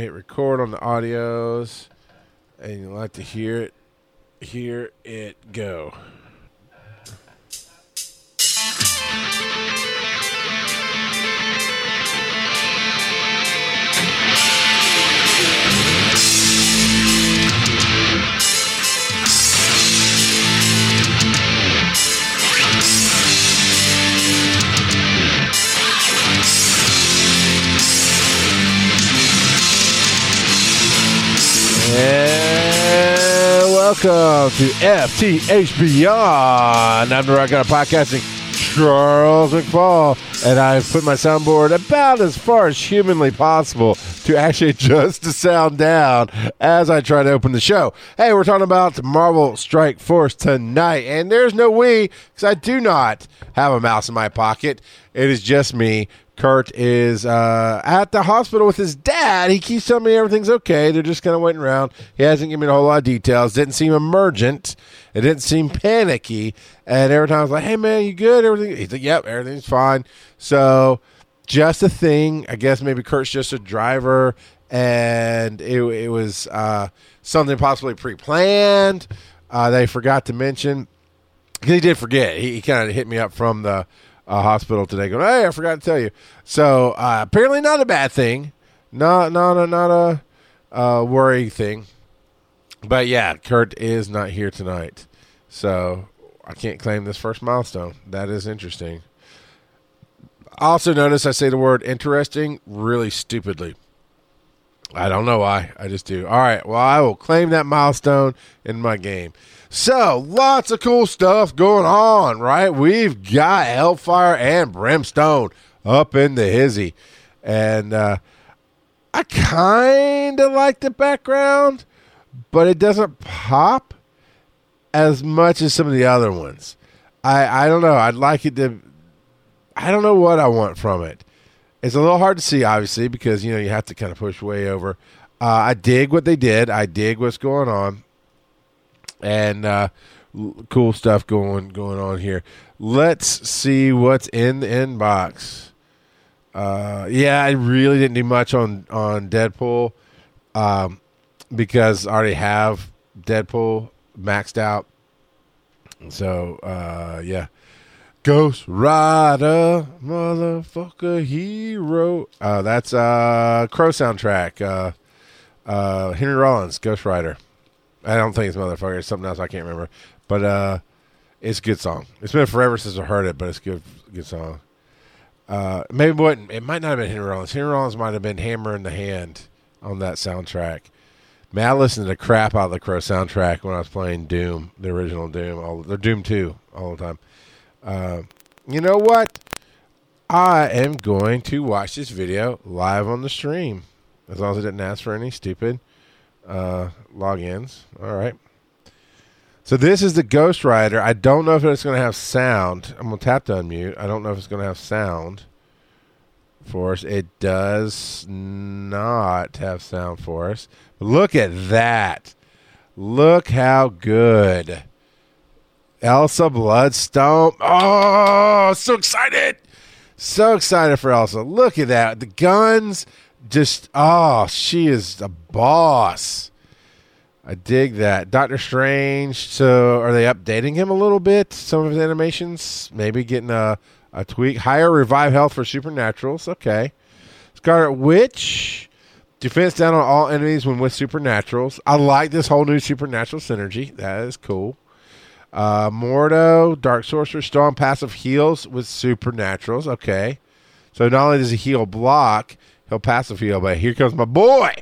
hit record on the audios, and you like to hear it. Hear it go. And welcome to FTH Beyond. I'm the Rock Out Podcasting, Charles McFall, and I've put my soundboard about as far as humanly possible to actually adjust the sound down as I try to open the show. Hey, we're talking about Marvel Strike Force tonight, and there's no we because I do not have a mouse in my pocket. It is just me Kurt is uh, at the hospital with his dad. He keeps telling me everything's okay. They're just kind of waiting around. He hasn't given me a whole lot of details. Didn't seem emergent. It didn't seem panicky. And every time I was like, "Hey man, you good? Everything?" He's like, "Yep, everything's fine." So just a thing. I guess maybe Kurt's just a driver, and it, it was uh, something possibly pre-planned. Uh, they forgot to mention he did forget. He, he kind of hit me up from the uh, hospital today, going, "Hey, I forgot to tell you." So uh, apparently, not a bad thing, not not a not a uh, worry thing. But yeah, Kurt is not here tonight, so I can't claim this first milestone. That is interesting. Also, notice I say the word interesting really stupidly. I don't know why. I just do. All right. Well, I will claim that milestone in my game. So, lots of cool stuff going on, right? We've got Hellfire and Brimstone up in the hizzy. And uh, I kind of like the background, but it doesn't pop as much as some of the other ones. I, I don't know. I'd like it to. I don't know what I want from it. It's a little hard to see, obviously, because you know you have to kind of push way over. Uh, I dig what they did. I dig what's going on and uh, cool stuff going going on here. Let's see what's in the inbox. Uh, yeah, I really didn't do much on on Deadpool um, because I already have Deadpool maxed out. So uh, yeah, Ghost Rider, motherfucker hero. Uh, that's uh Crow soundtrack. Uh, uh, Henry Rollins, Ghost Rider. I don't think it's motherfucker. It's something else I can't remember. But uh, it's a good song. It's been forever since I heard it, but it's a good good song. Uh, maybe it might not have been Henry Rollins. Henry Rollins might have been Hammer in the Hand on that soundtrack. Man, I listened to the crap out of the Crow soundtrack when I was playing Doom, the original Doom, all the Doom Two, all the time. Uh, you know what? I am going to watch this video live on the stream, as long as I didn't ask for any stupid uh, logins. All right. So this is the Ghost Rider. I don't know if it's going to have sound. I'm going to tap to unmute. I don't know if it's going to have sound for us. It does not have sound for us. But look at that. Look how good. Elsa Bloodstone. Oh, so excited. So excited for Elsa. Look at that. The guns just oh, she is a boss. I dig that. Doctor Strange. So, are they updating him a little bit? Some of his animations, maybe getting a a tweak. Higher revive health for supernaturals. Okay. Scarlet Witch. Defense down on all enemies when with supernaturals. I like this whole new supernatural synergy. That is cool. Uh, Mordo, Dark Sorcerer, strong passive heals with supernaturals. Okay. So not only does he heal block, he'll passive heal, but here comes my boy.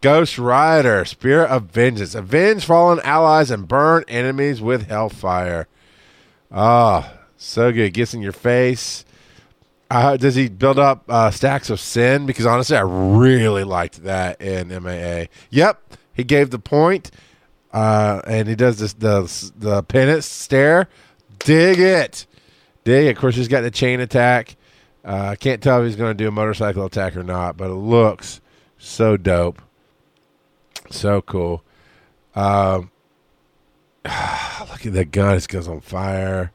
Ghost Rider, Spirit of Vengeance. Avenge fallen allies and burn enemies with hellfire. Oh, so good. Gets in your face. Uh, does he build up uh, stacks of sin? Because honestly, I really liked that in MAA. Yep, he gave the point, uh, and he does this the the penance stare. Dig it, dig it. Of course, he's got the chain attack. Uh, I can't tell if he's going to do a motorcycle attack or not, but it looks so dope. So cool. Um, look at that gun. It goes on fire.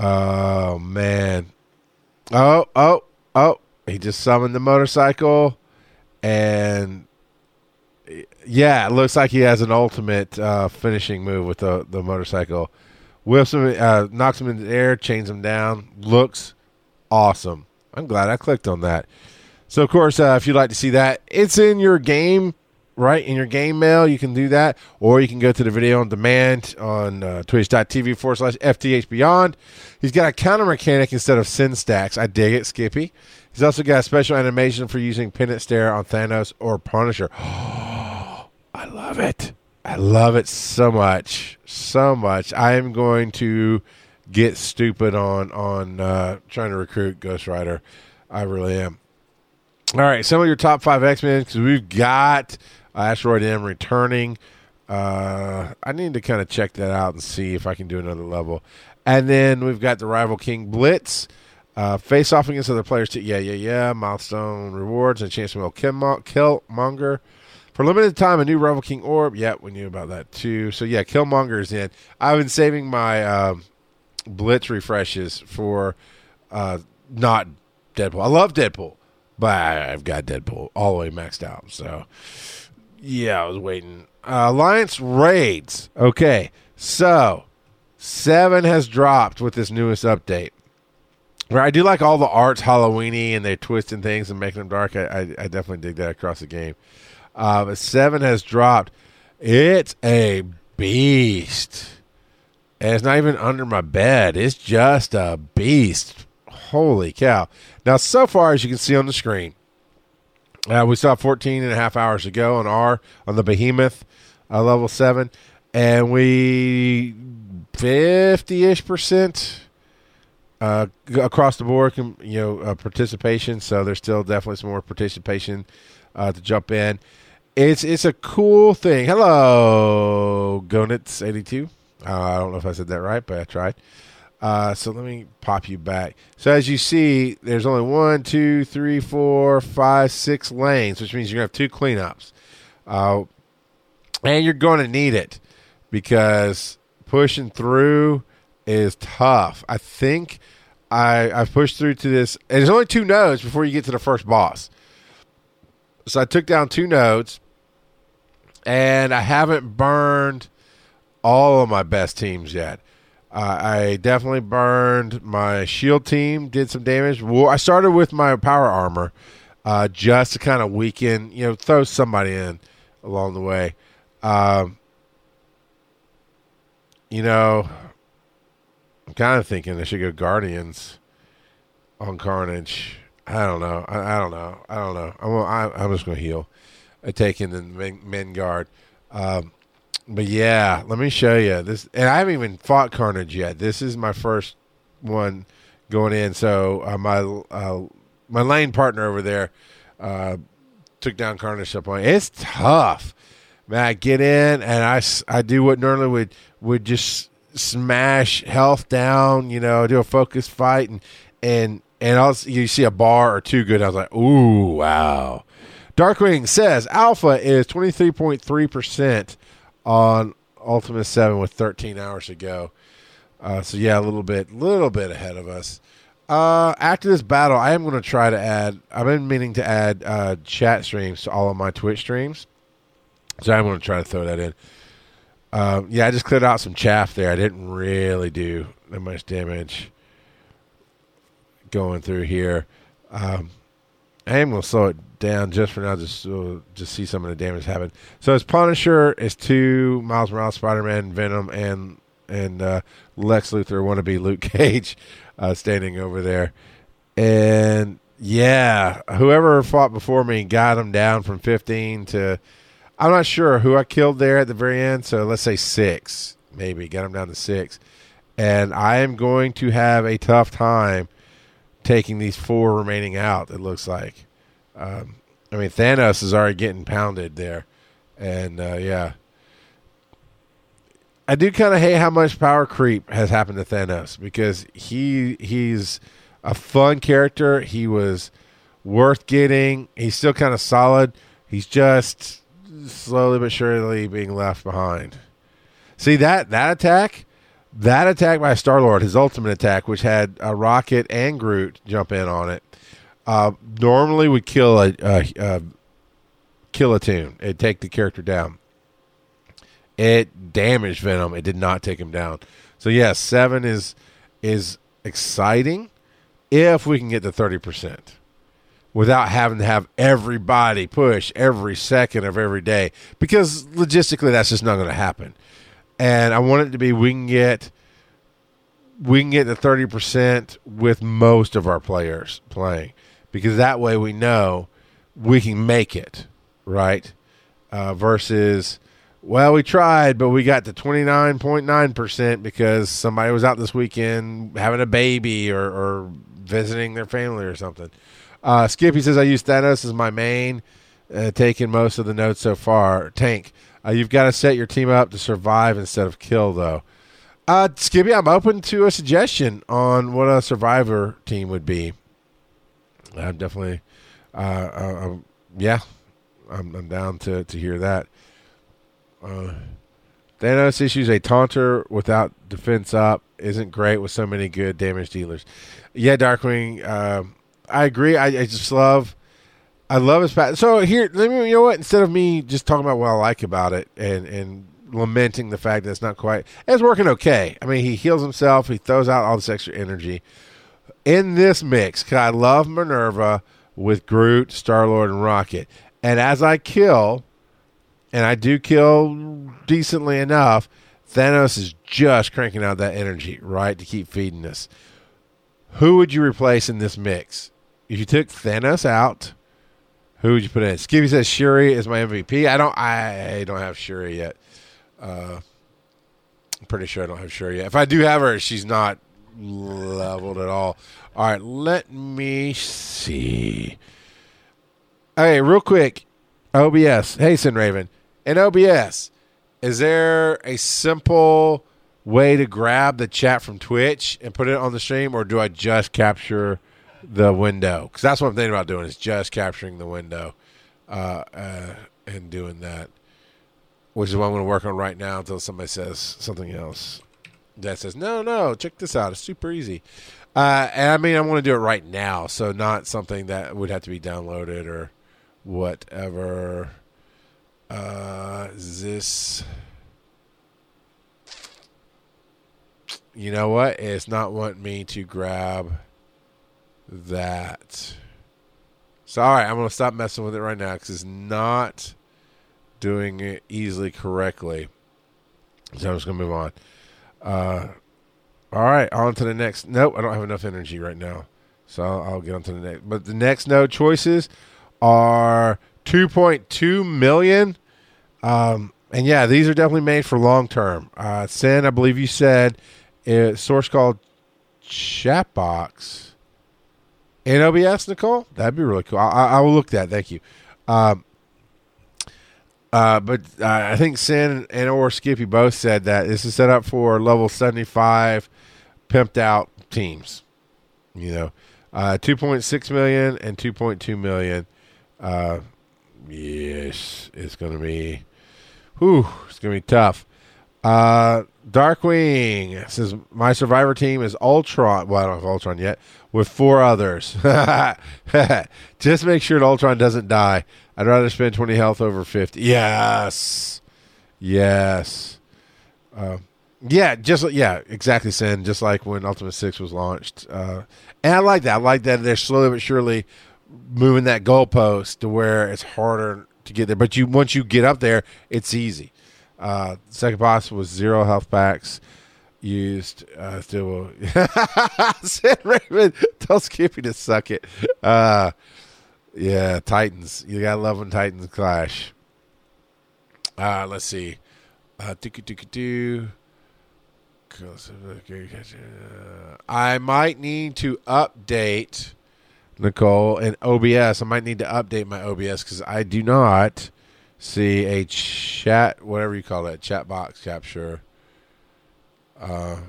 Oh, man. Oh, oh, oh. He just summoned the motorcycle. and yeah, it looks like he has an ultimate uh, finishing move with the the motorcycle. Whips him, uh, knocks him in the air, chains him down. Looks awesome. I'm glad I clicked on that. So, of course, uh, if you'd like to see that, it's in your game, right? In your game mail, you can do that. Or you can go to the video on demand on uh, twitch.tv forward slash FTH Beyond. He's got a counter mechanic instead of sin stacks. I dig it, Skippy. He's also got a special animation for using Penance Stare on Thanos or Punisher. I love it. I love it so much, so much. I am going to get stupid on on uh, trying to recruit Ghost Rider. I really am. All right, some of your top five X Men because we've got Asteroid M returning. Uh, I need to kind of check that out and see if I can do another level. And then we've got the Rival King Blitz. Uh, face off against other players. Too. Yeah, yeah, yeah. Milestone rewards and chance to kill Killmonger. For limited time, a new Rival King Orb. Yeah, we knew about that too. So yeah, Killmonger's in. I've been saving my um, Blitz refreshes for uh, not Deadpool. I love Deadpool, but I've got Deadpool all the way maxed out. So yeah, I was waiting. Uh, Alliance raids. Okay, so seven has dropped with this newest update. Where I do like all the arts Halloweeny and they're twisting things and making them dark. I, I, I definitely dig that across the game. Uh, but seven has dropped. It's a beast. And it's not even under my bed. It's just a beast. Holy cow. Now, so far, as you can see on the screen, uh, we saw 14 and a half hours ago on R on the Behemoth uh, level 7. And we 50 ish percent uh, across the board, you know, uh, participation. So there's still definitely some more participation uh, to jump in. It's it's a cool thing. Hello, Gonitz82. Uh, I don't know if I said that right, but I tried. Uh, so let me pop you back. So as you see, there's only one, two, three, four, five, six lanes, which means you're gonna have two cleanups, uh, and you're to need it because pushing through is tough. I think I I've pushed through to this, and there's only two nodes before you get to the first boss. So I took down two nodes, and I haven't burned all of my best teams yet. Uh, I definitely burned my shield team, did some damage. Well, I started with my power armor uh, just to kind of weaken, you know, throw somebody in along the way. Um, you know, I'm kind of thinking I should go Guardians on Carnage. I don't know. I, I don't know. I don't know. I'm, I, am just going to heal. I take in the men, guard. Um, but yeah, let me show you this. And I haven't even fought Carnage yet. This is my first one going in. So uh, my uh, my lane partner over there uh, took down Carnage up on. It's tough, man. I get in and I, I do what normally would would just smash health down. You know, do a focus fight and and and I also you see a bar or two good. I was like, ooh, wow. Darkwing says Alpha is twenty three point three percent on Ultimate Seven with thirteen hours to go. Uh, so yeah, a little bit, little bit ahead of us. Uh, after this battle, I am going to try to add. I've been meaning to add uh, chat streams to all of my Twitch streams, so I'm going to try to throw that in. Uh, yeah, I just cleared out some chaff there. I didn't really do that much damage going through here. Um, I am going to slow it down just for now, just so just see some of the damage happen. So it's Punisher, it's two Miles Morales, Spider Man, Venom, and and uh, Lex Luthor wannabe Luke Cage uh, standing over there, and yeah, whoever fought before me got him down from fifteen to. I'm not sure who I killed there at the very end, so let's say six, maybe got him down to six, and I am going to have a tough time taking these four remaining out. It looks like. Um, I mean, Thanos is already getting pounded there, and uh, yeah, I do kind of hate how much power creep has happened to Thanos because he he's a fun character. He was worth getting. He's still kind of solid. He's just slowly but surely being left behind. See that that attack that attack by Star Lord, his ultimate attack, which had a Rocket and Groot jump in on it, uh, normally would kill a, a, a, kill a tune. It'd take the character down. It damaged Venom. It did not take him down. So yes, seven is is exciting if we can get to thirty percent without having to have everybody push every second of every day because logistically that's just not going to happen. And I want it to be we can get we can get to 30% with most of our players playing because that way we know we can make it, right? Uh, versus, well, we tried, but we got to 29.9% because somebody was out this weekend having a baby or, or visiting their family or something. Uh, Skippy says, I use Thanos as my main, uh, taking most of the notes so far. Tank, uh, you've got to set your team up to survive instead of kill, though. Uh, Skippy, I'm open to a suggestion on what a survivor team would be. I'm definitely, uh, uh, um, yeah, I'm, I'm, down to, to hear that. Uh, Thanos issues a taunter without defense up isn't great with so many good damage dealers. Yeah, Darkwing, uh, I agree. I, I, just love, I love his path. So here, let me, you know what? Instead of me just talking about what I like about it and and lamenting the fact that it's not quite. It's working okay. I mean, he heals himself. He throws out all this extra energy in this mix. Cause I love Minerva with Groot, Star Lord, and Rocket. And as I kill, and I do kill decently enough, Thanos is just cranking out that energy, right, to keep feeding us. Who would you replace in this mix? If you took Thanos out, who would you put in? Skippy says Shuri is my MVP. I don't. I don't have Shuri yet. Uh, I'm pretty sure I don't have Shuri yet. If I do have her, she's not leveled at all. All right, let me see. Okay, real quick. OBS. Hey, Sin Raven. In OBS, is there a simple way to grab the chat from Twitch and put it on the stream, or do I just capture the window? Because that's what I'm thinking about doing is just capturing the window uh, uh, and doing that which is what I'm going to work on right now until somebody says something else that says, no, no, check this out. It's super easy. Uh, and I mean, I want to do it right now, so not something that would have to be downloaded or whatever. Uh, is this. You know what? It's not wanting me to grab that. So, all right, I'm going to stop messing with it right now because it's not doing it easily correctly. So I'm just going to move on. Uh, all right, on to the next. Nope, I don't have enough energy right now. So I'll, get on to the next. But the next node choices are 2.2 million. Um, and yeah, these are definitely made for long term. Uh, Sin, I believe you said, a source called Chatbox in OBS, Nicole. That'd be really cool. I, I will look that. Thank you. Um, uh, but uh, I think Sin and or Skippy both said that this is set up for level 75 pimped out teams. You know, uh, 2.6 million and 2.2 million. Uh, yes, it's going to be, whew, it's going to be tough. Uh, Darkwing says my survivor team is Ultron. Well, I don't have Ultron yet. With four others, just make sure that Ultron doesn't die. I'd rather spend 20 health over 50. Yes. Yes. Uh, yeah, just yeah, exactly, Sin. Just like when Ultimate Six was launched, uh, and I like that. I like that they're slowly but surely moving that goalpost to where it's harder to get there. But you once you get up there, it's easy. Uh, second boss was zero health packs used. Uh, still, Sin Raymond, tell Skippy to suck it. Uh, yeah, Titans. You gotta love when Titans clash. Uh, let's see. Uh, I might need to update Nicole and OBS. I might need to update my OBS because I do not see a chat, whatever you call that, chat box capture. Because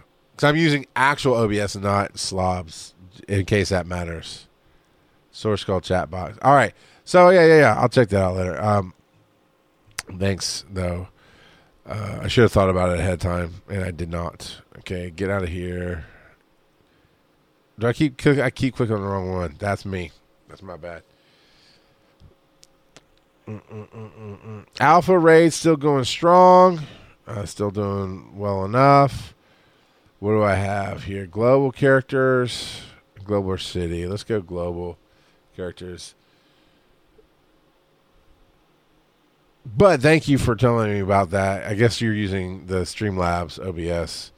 uh, I'm using actual OBS not slobs, in case that matters. Source called chat box. All right. So yeah, yeah, yeah. I'll check that out later. Um, thanks though. Uh, I should have thought about it ahead of time, and I did not. Okay, get out of here. Do I keep I keep clicking on the wrong one? That's me. That's my bad. Alpha Raid still going strong. Uh, still doing well enough. What do I have here? Global characters, global city. Let's go global characters. But thank you for telling me about that. I guess you're using the Streamlabs OBS,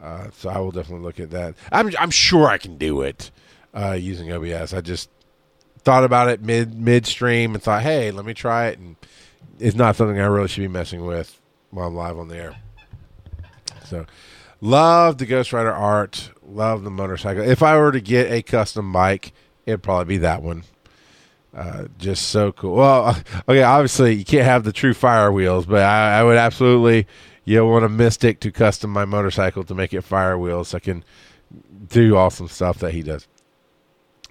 uh, so I will definitely look at that. I'm I'm sure I can do it uh, using OBS. I just thought about it mid midstream and thought, hey, let me try it, and it's not something I really should be messing with while I'm live on the air. So, love the Ghost Rider art. Love the motorcycle. If I were to get a custom bike, it'd probably be that one. Uh, just so cool. Well, okay, obviously you can't have the true fire wheels, but I, I would absolutely you know, want a Mystic to custom my motorcycle to make it fire wheels. So I can do awesome stuff that he does.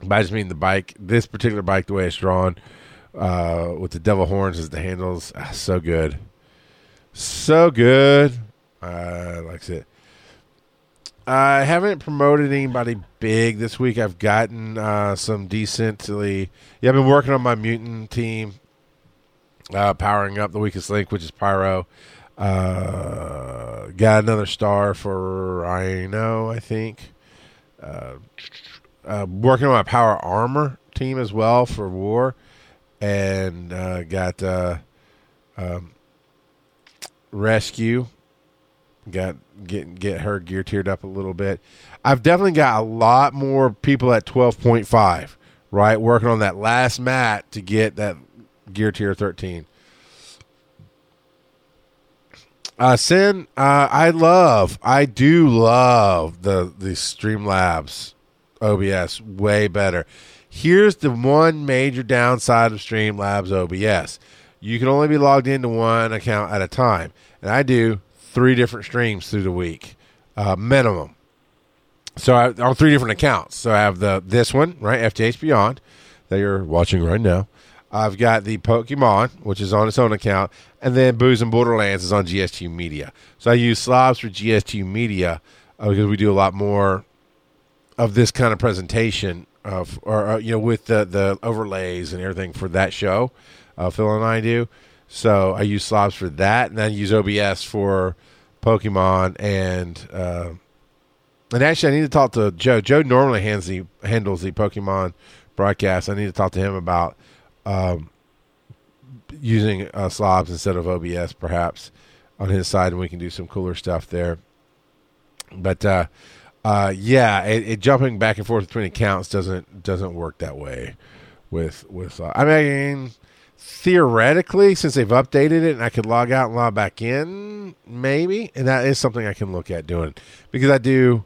But I just mean the bike, this particular bike, the way it's drawn, uh, with the devil horns as the handles, ah, so good, so good. Uh, likes it. I haven't promoted anybody big this week. I've gotten uh, some decently. Yeah, I've been working on my mutant team, uh, powering up the weakest link, which is Pyro. Uh, got another star for Rhino, I think. Uh, uh, working on my power armor team as well for war, and uh, got um, rescue got get get her gear tiered up a little bit. I've definitely got a lot more people at twelve point five, right, working on that last mat to get that gear tier thirteen. Uh, Sin, uh, I love, I do love the the Streamlabs OBS way better. Here's the one major downside of Streamlabs OBS: you can only be logged into one account at a time, and I do three different streams through the week, uh, minimum. So I, on three different accounts. So I have the this one right, FTH Beyond, that you're watching right now. I've got the Pokemon, which is on its own account, and then Booze and Borderlands is on GST Media. So I use Slobs for GST Media uh, because we do a lot more of this kind of presentation of, or uh, you know, with the the overlays and everything for that show. Uh, Phil and I do. So I use Slobs for that, and then I use OBS for Pokemon and uh, and actually I need to talk to Joe. Joe normally the handles the Pokemon broadcast. I need to talk to him about um, using uh, Slobs instead of OBS, perhaps on his side, and we can do some cooler stuff there. But uh, uh, yeah, it, it, jumping back and forth between accounts doesn't doesn't work that way with with. Uh, I mean theoretically, since they've updated it and I could log out and log back in, maybe, and that is something I can look at doing because I do.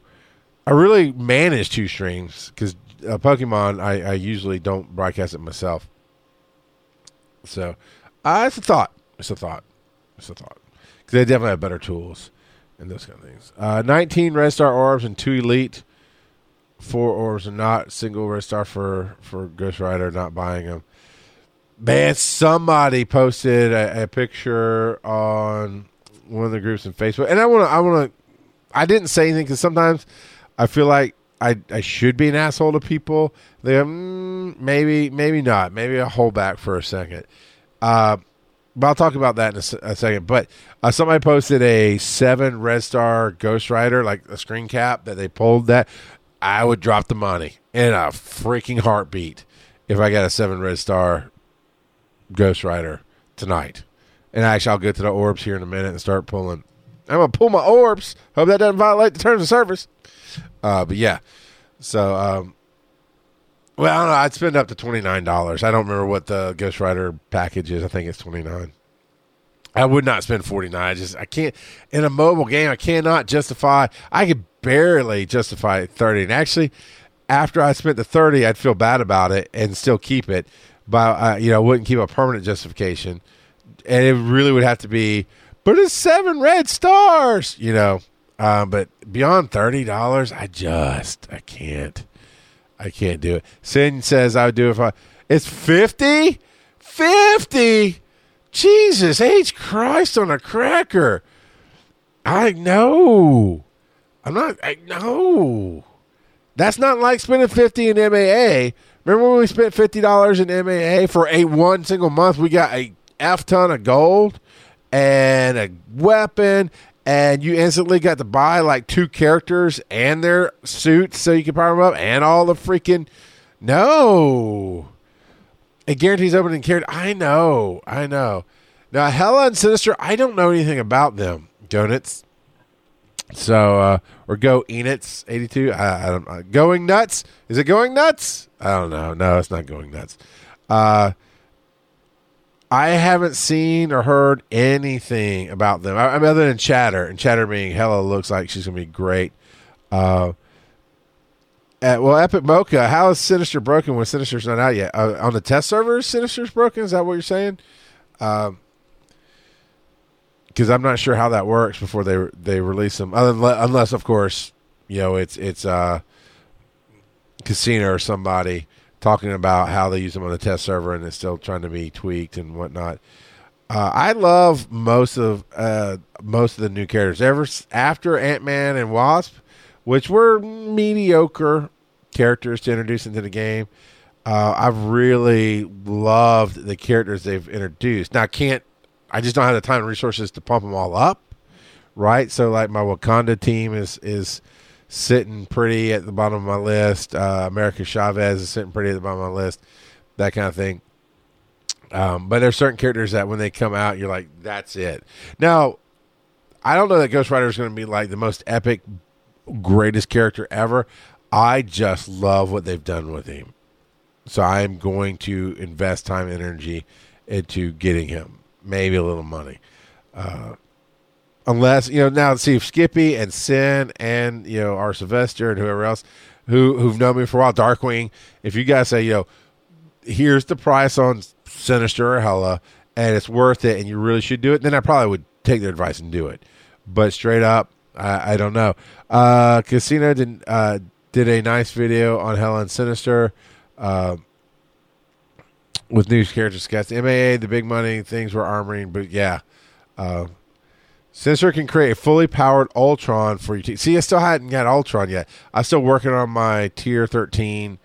I really manage two streams because uh, Pokemon, I, I, usually don't broadcast it myself. So, uh, it's a thought. It's a thought. It's a thought because they definitely have better tools and those kind of things. Uh, 19 Red Star orbs and two Elite. Four orbs and not single Red Star for for Ghost Rider. Not buying them. Man, somebody posted a, a, picture on one of the groups in Facebook, and I want to. I want to. I didn't say anything because sometimes I feel like I I should be an asshole to people. They mm, maybe maybe not. Maybe I'll hold back for a second. Uh, but I'll talk about that in a, a second. But uh, somebody posted a seven Red Star Ghost Rider, like a screen cap that they pulled. That I would drop the money in a freaking heartbeat if I got a seven Red Star Ghost Rider tonight. And actually, I'll get to the orbs here in a minute and start pulling. I'm gonna pull my orbs. Hope that doesn't violate the terms of service. Uh, but yeah, so um, well, I don't know. I'd spend up to twenty nine dollars. I don't remember what the Ghost Rider package is. I think it's twenty nine. I would not spend forty nine. I just I can't in a mobile game. I cannot justify. I could barely justify thirty. And actually, after I spent the thirty, I'd feel bad about it and still keep it but uh, you know, wouldn't keep a permanent justification, and it really would have to be, but it's seven red stars, you know. Um, but beyond thirty dollars, I just I can't, I can't do it. Sin says I would do it if I. It's fifty, fifty. Jesus H Christ on a cracker. I know. I'm not. I know. That's not like spending fifty in MAA. Remember when we spent fifty dollars in MAA for a one single month? We got a f ton of gold and a weapon, and you instantly got to buy like two characters and their suits so you can power them up, and all the freaking no. It guarantees opening character. I know, I know. Now Hela and Sinister, I don't know anything about them. Donuts. So uh, or go Enix eighty two. I, I don't uh, going nuts. Is it going nuts? I don't know. No, it's not going nuts. Uh, I haven't seen or heard anything about them. I, I mean, other than chatter and chatter being Hela looks like she's gonna be great. Uh, at, well, Epic Mocha, how is Sinister broken when Sinister's not out yet? Uh, on the test server, Sinister's broken. Is that what you're saying? Um, because I'm not sure how that works before they they release them. Unless, unless of course, you know, it's it's uh, casino or somebody talking about how they use them on the test server and it's still trying to be tweaked and whatnot. Uh, I love most of uh, most of the new characters ever after Ant Man and Wasp, which were mediocre characters to introduce into the game. Uh, I've really loved the characters they've introduced. Now, can't I just don't have the time and resources to pump them all up, right? So like my Wakanda team is is sitting pretty at the bottom of my list. Uh, America Chavez is sitting pretty at the bottom of my list. That kind of thing. Um, but there's certain characters that when they come out, you're like, that's it. Now, I don't know that Ghost Rider is going to be like the most epic, greatest character ever. I just love what they've done with him. So I'm going to invest time and energy into getting him maybe a little money. Uh, unless you know now see if Skippy and Sin and you know our Sylvester and whoever else who who've known me for a while, Darkwing. If you guys say you know here's the price on Sinister or Hela and it's worth it and you really should do it, then I probably would take their advice and do it. But straight up, I, I don't know. Uh, Casino did uh, did a nice video on Hela and Sinister. Uh, with new characters cast. MAA, the big money things were armoring, but yeah. Uh, Sinister can create a fully powered Ultron for you. See, I still hadn't got Ultron yet. I'm still working on my tier 13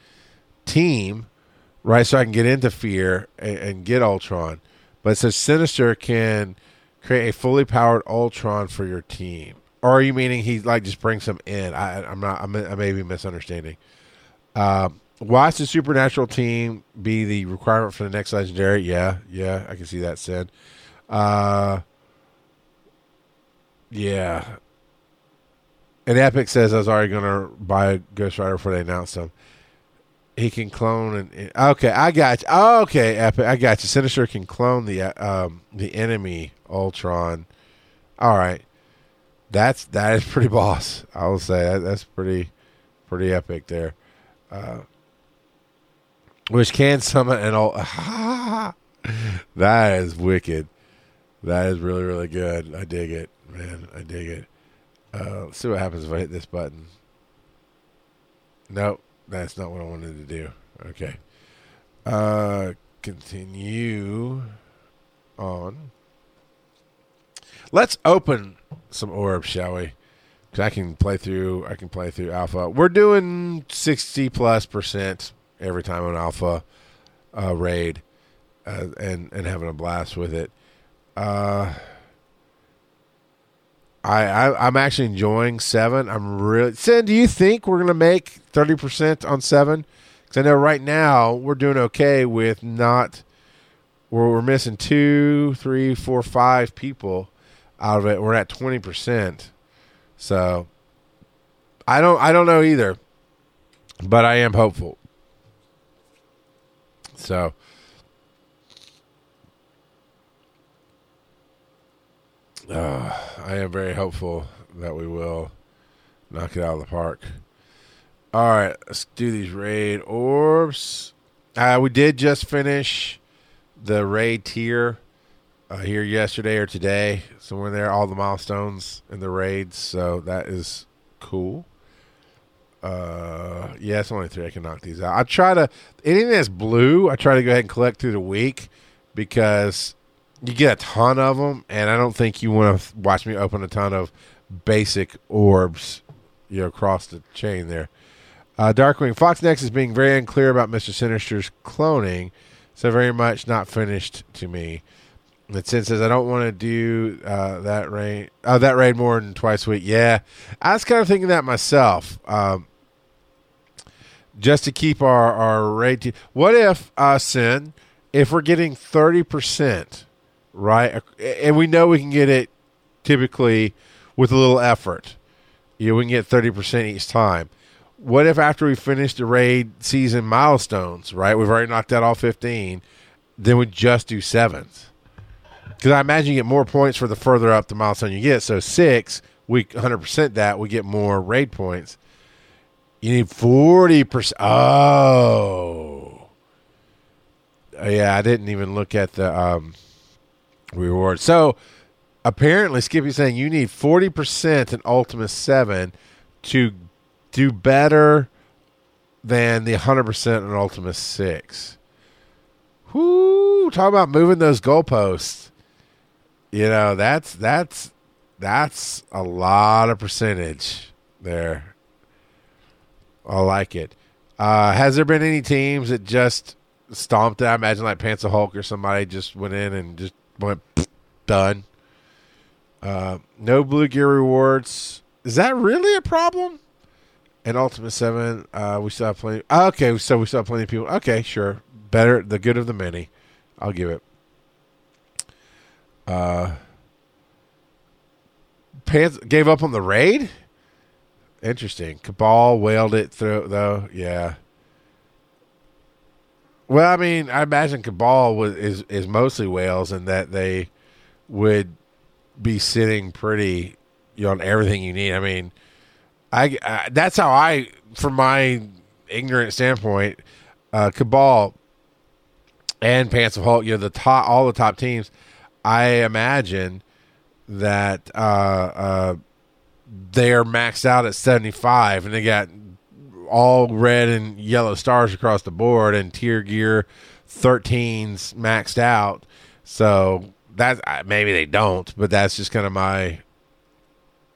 team, right? So I can get into Fear and, and get Ultron. But it says Sinister can create a fully powered Ultron for your team. Or are you meaning he like just brings them in? I, am not. I'm, I may be misunderstanding. Um, Watch the supernatural team be the requirement for the next legendary. Yeah, yeah, I can see that said. Uh, yeah. And Epic says I was already to buy a Ghost Rider before they announced him. He can clone and okay, I got you. Okay, Epic, I got you. Sinister can clone the um the enemy Ultron. All right, that's that is pretty boss. I will say that, that's pretty pretty epic there. Uh, which can summon an old. that is wicked. That is really really good. I dig it, man. I dig it. Uh, let's see what happens if I hit this button. Nope, that's not what I wanted to do. Okay. Uh, continue on. Let's open some orbs, shall we? Because I can play through. I can play through alpha. We're doing sixty plus percent every time on Alpha uh, raid, uh, and and having a blast with it. Uh, I, I am actually enjoying seven. I'm really. Sin, do you think we're gonna make thirty percent on seven? Because I know right now we're doing okay with not. We're, we're missing two, three, four, five people out of it. We're at twenty percent. So I don't I don't know either, but I am hopeful. So uh, I am very hopeful that we will knock it out of the park. All right, let's do these raid orbs. Uh, we did just finish the raid tier uh, here yesterday or today, somewhere there. All the milestones in the raids, so that is cool. Uh, yeah, it's only three. I can knock these out. I try to anything that's blue. I try to go ahead and collect through the week because you get a ton of them, and I don't think you want to watch me open a ton of basic orbs, you know, across the chain there. Uh, Darkwing FoxNext is being very unclear about Mister Sinister's cloning, so very much not finished to me. It says I don't want to do uh, that raid. Oh, that raid more than twice a week. Yeah, I was kind of thinking that myself. Um, just to keep our our raid. Te- what if uh, sin? If we're getting thirty percent, right, and we know we can get it typically with a little effort. You know, we can get thirty percent each time. What if after we finish the raid season milestones, right? We've already knocked out all fifteen. Then we just do sevens because I imagine you get more points for the further up the milestone you get. So six, we 100% that we get more raid points. You need 40%. Oh. Yeah, I didn't even look at the um, reward. So apparently, Skippy's saying you need 40% in Ultimus 7 to do better than the 100% in Ultimus 6. Whoo, talk about moving those goalposts. You know, that's that's that's a lot of percentage there. I like it. Uh, has there been any teams that just stomped it? I imagine like Pants of Hulk or somebody just went in and just went done. Uh, no blue gear rewards. Is that really a problem? And Ultimate Seven, uh, we still have plenty. Okay, so we still have plenty of people. Okay, sure. Better the good of the many. I'll give it. Uh, Pants gave up on the raid. Interesting. Cabal whaled it through, though. Yeah. Well, I mean, I imagine Cabal was, is is mostly whales, and that they would be sitting pretty you know, on everything you need. I mean, I, I that's how I, from my ignorant standpoint, uh, Cabal and Pants of Hulk, you know, the top, all the top teams. I imagine that uh, uh, they're maxed out at 75 and they got all red and yellow stars across the board and tier gear 13s maxed out. So that maybe they don't, but that's just kind of my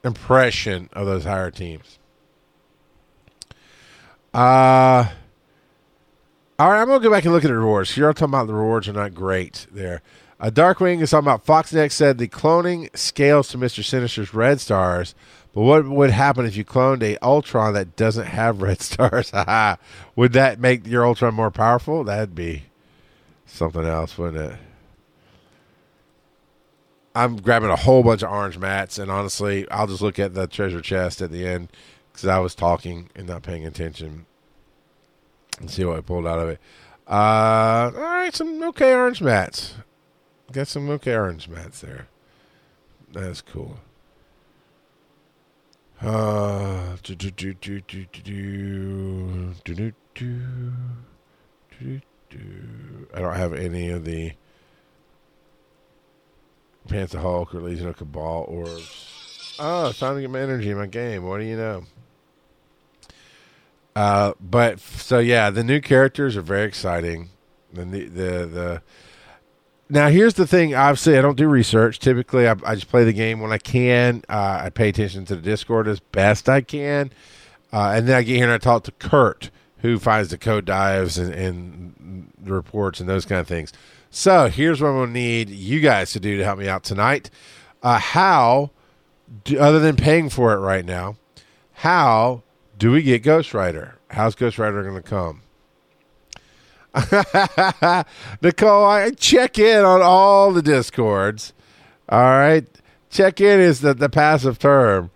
impression of those higher teams. Uh all right, I'm gonna go back and look at the rewards. You're talking about the rewards are not great there. Uh, Darkwing is talking about FoxNext said the cloning scales to Mr. Sinister's red stars, but what would happen if you cloned a Ultron that doesn't have red stars? would that make your Ultron more powerful? That'd be something else, wouldn't it? I'm grabbing a whole bunch of orange mats, and honestly, I'll just look at the treasure chest at the end because I was talking and not paying attention and see what I pulled out of it. Uh, all right, some okay orange mats. Got some okay orange mats there. That's cool. Uh, do, do, do, do, do, do, do, do, do, do, I don't have any of the Panther Hulk or Legion of Cabal orbs. Oh, it's time to get my energy in my game. What do you know? Uh, but so yeah, the new characters are very exciting. The the the now, here's the thing. Obviously, I don't do research. Typically, I, I just play the game when I can. Uh, I pay attention to the Discord as best I can, uh, and then I get here and I talk to Kurt, who finds the code dives and, and the reports and those kind of things. So, here's what I'm to need you guys to do to help me out tonight. Uh, how, do, other than paying for it right now, how do we get Ghost Rider? How's Ghost Rider going to come? Nicole, I check in on all the discords. All right. Check in is the, the passive term.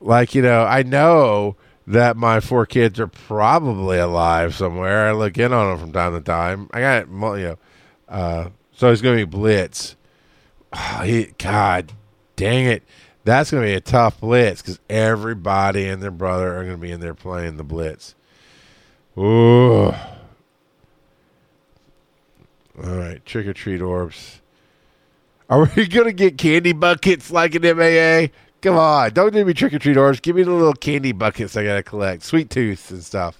Like, you know, I know that my four kids are probably alive somewhere. I look in on them from time to time. I got, you know, uh, so it's going to be Blitz. Oh, he, God dang it. That's going to be a tough Blitz because everybody and their brother are going to be in there playing the Blitz. Ooh. All right, trick or treat orbs. Are we gonna get candy buckets like an MAA? Come on, don't give me trick or treat orbs. Give me the little candy buckets I gotta collect, sweet tooth and stuff.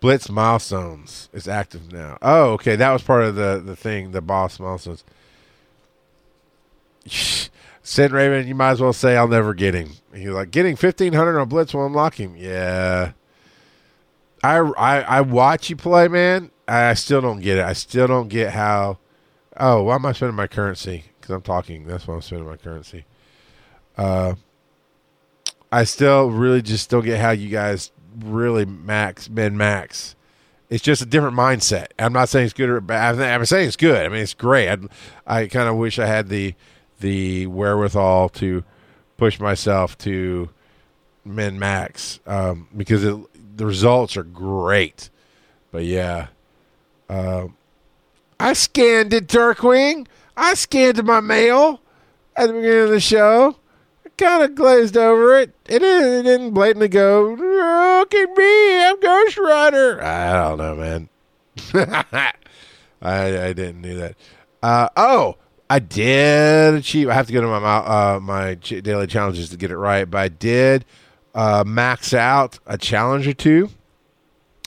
Blitz milestones is active now. Oh, okay, that was part of the the thing, the boss milestones. Sid Raven, you might as well say I'll never get him. He's like getting fifteen hundred on Blitz will unlock him. Yeah. I, I I watch you play, man. I still don't get it. I still don't get how. Oh, why am I spending my currency? Because I'm talking. That's why I'm spending my currency. Uh, I still really just don't get how you guys really max min max. It's just a different mindset. I'm not saying it's good or bad. I'm saying it's good. I mean, it's great. I'd, I kind of wish I had the the wherewithal to push myself to min max um, because it, the results are great. But yeah, uh, I scanned it, Darkwing. I scanned my mail at the beginning of the show. I kind of glazed over it. It didn't, blatantly go, look at me, I'm Ghost Rider. I don't know, man. I, I didn't do that. Uh, oh, I did achieve. I have to go to my uh, my daily challenges to get it right, but I did uh, max out a challenge or two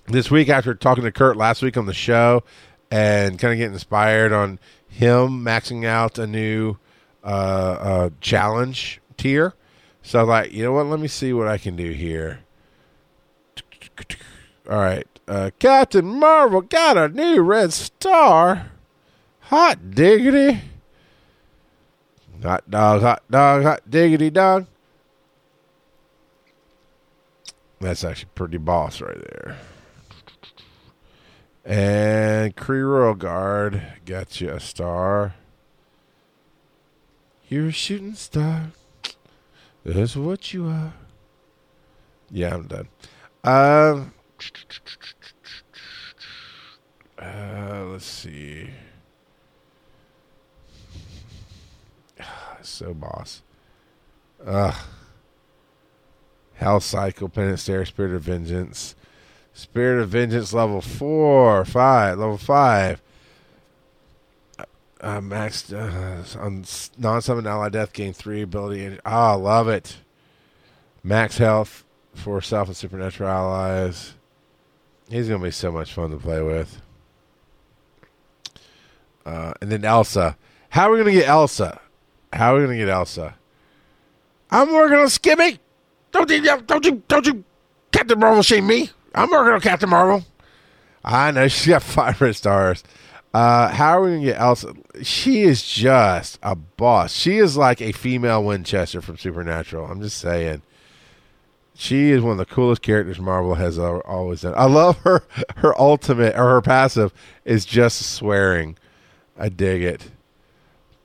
this week after talking to Kurt last week on the show and kind of getting inspired on him maxing out a new uh, uh, challenge tier. So like, you know what? Let me see what I can do here. All right. Uh, Captain Marvel got a new red star. Hot diggity. Hot dog, hot dog, hot diggity dog. That's actually pretty boss right there. And Kree Royal Guard got you a star. You're a shooting star. That's what you are. Yeah, I'm done. Um, uh, let's see. so boss. Ugh. Hell Cycle, Penance Stare, Spirit of Vengeance. Spirit of Vengeance level four, five, level five. Uh, maxed uh, on non-summon ally death gain three ability. Ah, oh, love it. Max health for self and supernatural allies. He's gonna be so much fun to play with. Uh, and then Elsa. How are we gonna get Elsa? How are we gonna get Elsa? I'm working on Skippy. Don't you, don't you, don't you, Captain Marvel shame me? I'm working on Captain Marvel. I know she's got five red stars. Uh, how are we gonna get Elsa? She is just a boss. She is like a female Winchester from Supernatural. I'm just saying. She is one of the coolest characters Marvel has always done. I love her. Her ultimate or her passive is just swearing. I dig it.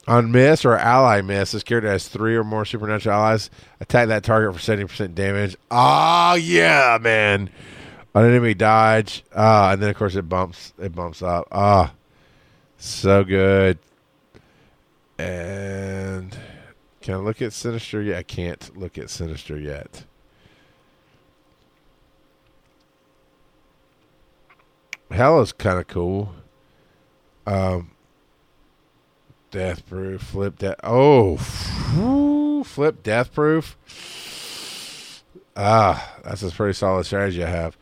On miss or ally miss, this character has three or more supernatural allies. Attack that target for seventy percent damage. Oh yeah, man! An enemy dodge. Ah, and then of course it bumps. It bumps up. Ah, so good. And can I look at Sinister yet? I can't look at Sinister yet. Hell is kind of cool. Um, Death proof. Flip death. Oh, flip death proof. Ah, that's a pretty solid strategy I have.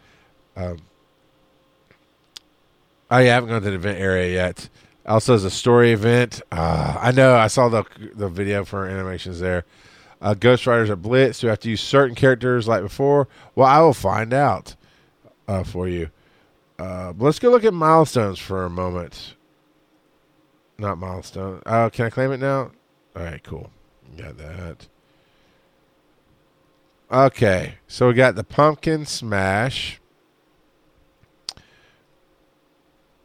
Um, oh yeah, I haven't gone to the event area yet. Also, as a story event. Uh, I know I saw the the video for animations there. Uh, Ghost Riders are Blitz. Do you have to use certain characters like before? Well, I will find out uh, for you. Uh, let's go look at milestones for a moment. Not milestone. Oh, can I claim it now? All right, cool. Got that. Okay, so we got the pumpkin smash,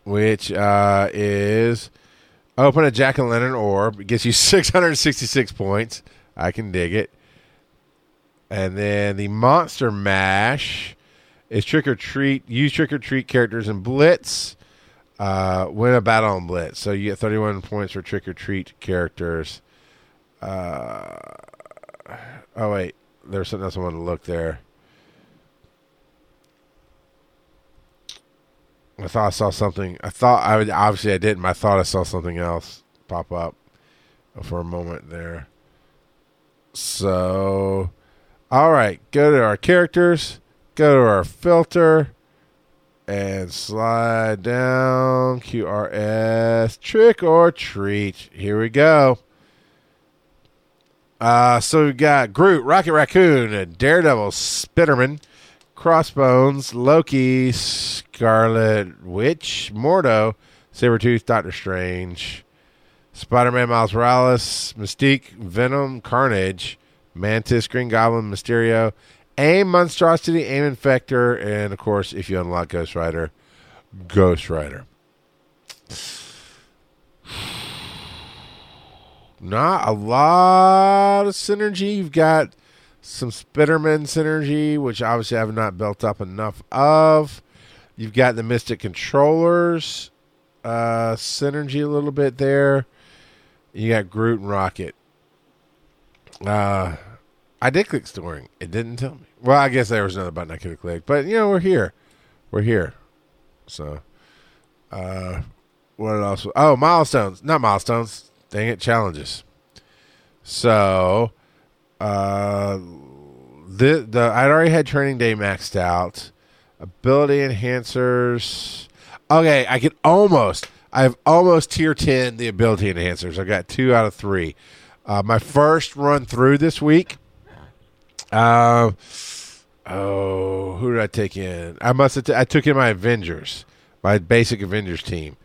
which uh, is open a jack o' lantern orb. It gets you 666 points. I can dig it. And then the monster mash is trick or treat. Use trick or treat characters in Blitz. Uh, win a battle on Blitz. So you get 31 points for trick or treat characters. Uh, oh, wait. There's something else I wanted to look there. I thought I saw something. I thought I would, obviously I didn't. I thought I saw something else pop up for a moment there. So, all right, go to our characters, go to our filter, and slide down QRS trick or treat. Here we go. Uh, so we got Groot, Rocket Raccoon, Daredevil, Spiderman, Crossbones, Loki, Scarlet Witch, Mordo, Sabretooth, Doctor Strange, Spider Man, Miles Morales, Mystique, Venom, Carnage, Mantis, Green Goblin, Mysterio, AIM, Monstrosity, AIM Infector, and of course, if you unlock Ghost Rider, Ghost Rider. Not a lot of synergy. You've got some Spiderman synergy, which obviously I have not built up enough of. You've got the Mystic Controllers uh, synergy a little bit there. You got Groot and Rocket. Uh, I did click storing. It didn't tell me. Well, I guess there was another button I could have clicked, but you know we're here. We're here. So, uh, what else? Oh, milestones. Not milestones. Dang it, challenges. So, uh, the the I'd already had training day maxed out. Ability enhancers. Okay, I can almost. I've almost tier ten the ability enhancers. I got two out of three. Uh, my first run through this week. Uh, oh, who did I take in? I must have. T- I took in my Avengers, my basic Avengers team,